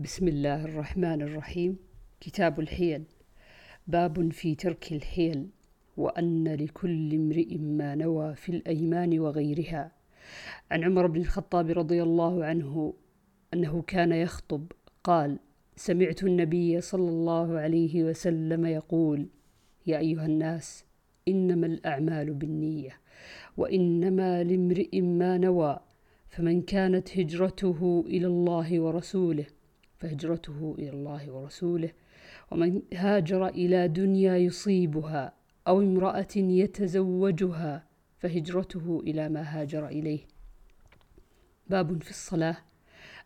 بسم الله الرحمن الرحيم. كتاب الحيل. باب في ترك الحيل. وأن لكل امرئ ما نوى في الأيمان وغيرها. عن عمر بن الخطاب رضي الله عنه أنه كان يخطب. قال سمعت النبي صلى الله عليه وسلم يقول يا أيها الناس إنما الأعمال بالنية وإنما لامرئ ما نوى فمن كانت هجرته إلى الله ورسوله فهجرته إلى الله ورسوله ومن هاجر إلى دنيا يصيبها أو امرأة يتزوجها فهجرته إلى ما هاجر إليه. باب في الصلاة.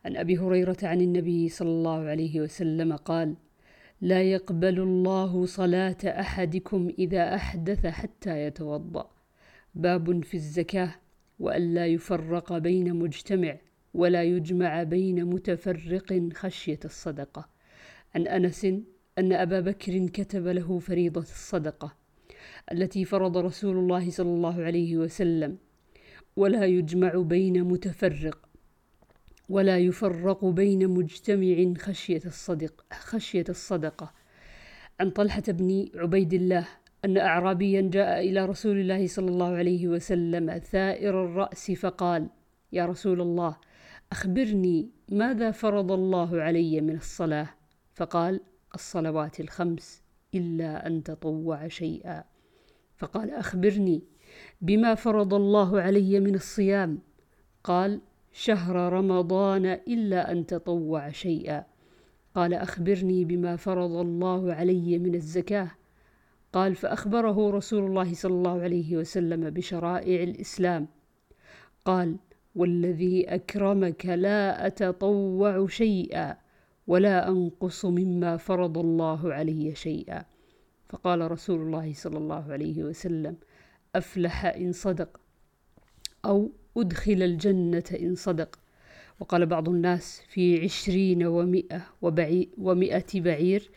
عن أبي هريرة عن النبي صلى الله عليه وسلم قال لا يقبل الله صلاة أحدكم إذا أحدث حتى يتوضأ باب في الزكاة. وألا يفرق بين مجتمع ولا يجمع بين متفرق خشية الصدقة. عن أنس أن أبا بكر كتب له فريضة الصدقة التي فرض رسول الله صلى الله عليه وسلم ولا يجمع بين متفرق ولا يفرق بين مجتمع خشية الصدق خشية الصدقة. عن طلحة بن عبيد الله أن أعرابيا جاء إلى رسول الله صلى الله عليه وسلم ثائر الرأس فقال يا رسول الله أخبرني ماذا فرض الله علي من الصلاة؟ فقال الصلوات الخمس إلا أن تطوع شيئا. فقال أخبرني بما فرض الله علي من الصيام. قال شهر رمضان إلا أن تطوع شيئا. قال أخبرني بما فرض الله علي من الزكاة. قال فأخبره رسول الله صلى الله عليه وسلم بشرائع الإسلام. قال والذي أكرمك لا أتطوع شيئا ولا أنقص مما فرض الله علي شيئا. فقال رسول الله صلى الله عليه وسلم أفلح إن صدق أو أدخل الجنة إن صدق. وقال بعض الناس في عشرين ومئة, ومئة بعير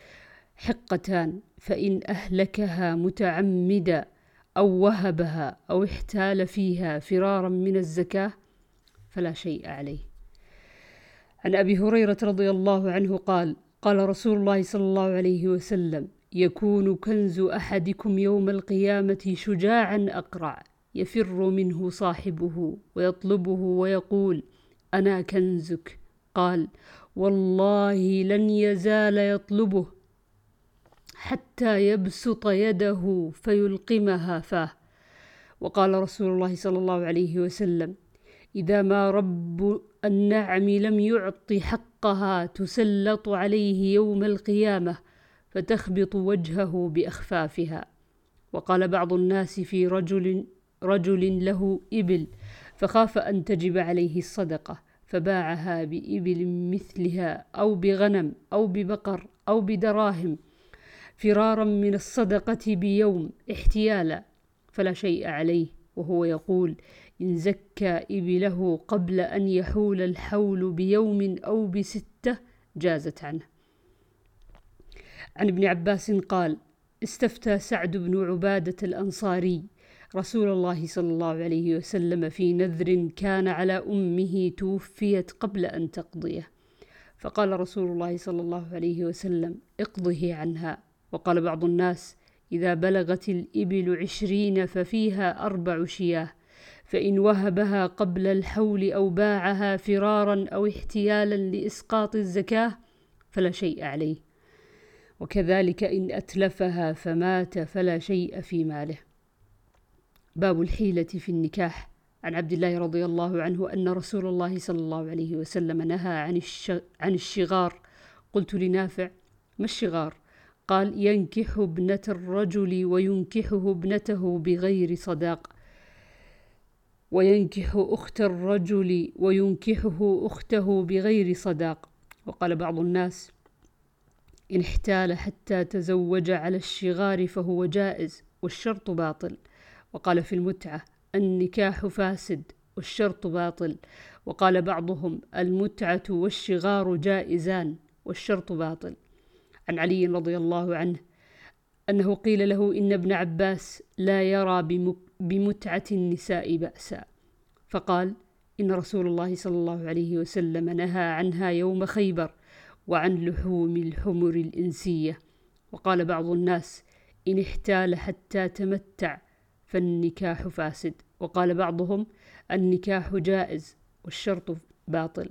حقتان فإن أهلكها متعمدا أو وهبها أو احتال فيها فرارا من الزكاة فلا شيء عليه. عن أبي هريرة رضي الله عنه قال قال رسول الله صلى الله عليه وسلم يكون كنز أحدكم يوم القيامة شجاعا أقرع يفر منه صاحبه ويطلبه ويقول أنا كنزك. قال والله لن يزال يطلبه حتى يبسط يده فيلقمها فاه. وقال رسول الله صلى الله عليه وسلم إذا ما رب النعم لم يعط حقها تسلط عليه يوم القيامة فتخبط وجهه بأخفافها. وقال بعض الناس في رجل رجل له إبل فخاف أن تجب عليه الصدقة فباعها بإبل مثلها أو بغنم أو ببقر أو بدراهم فرارا من الصدقة بيوم احتيالا فلا شيء عليه. وهو يقول إن زكى إبله قبل أن يحول الحول بيوم أو بستة جازت عنه. عن ابن عباس قال استفتى سعد بن عبادة الأنصاري رسول الله صلى الله عليه وسلم في نذر كان على أمه توفيت قبل أن تقضيه. فقال رسول الله صلى الله عليه وسلم اقضه عنها. وقال بعض الناس إذا بلغت الإبل عشرين ففيها أربع شياه. فإن وهبها قبل الحول أو باعها فرارا أو احتيالا لإسقاط الزكاة فلا شيء عليه. وكذلك إن أتلفها فمات فلا شيء في ماله. باب الحيلة في النكاح. عن عبد الله رضي الله عنه أن رسول الله صلى الله عليه وسلم نهى عن, الش... عن الشغار. قلت لنافع ما الشغار؟ قال ينكح ابنة الرجل وينكحه ابنته بغير صداق. وينكح أخت الرجل وينكحه أخته بغير صداق. وقال بعض الناس إن احتال حتى تزوج على الشغار فهو جائز والشرط باطل. وقال في المتعة النكاح فاسد والشرط باطل. وقال بعضهم المتعة والشغار جائزان والشرط باطل. عن علي رضي الله عنه أنه قيل له إن ابن عباس لا يرى بمتعة النساء بأسا. فقال إن رسول الله صلى الله عليه وسلم نهى عنها يوم خيبر وعن لحوم الحمر الإنسية. وقال بعض الناس إن احتال حتى تمتع فالنكاح فاسد. وقال بعضهم النكاح جائز والشرط باطل.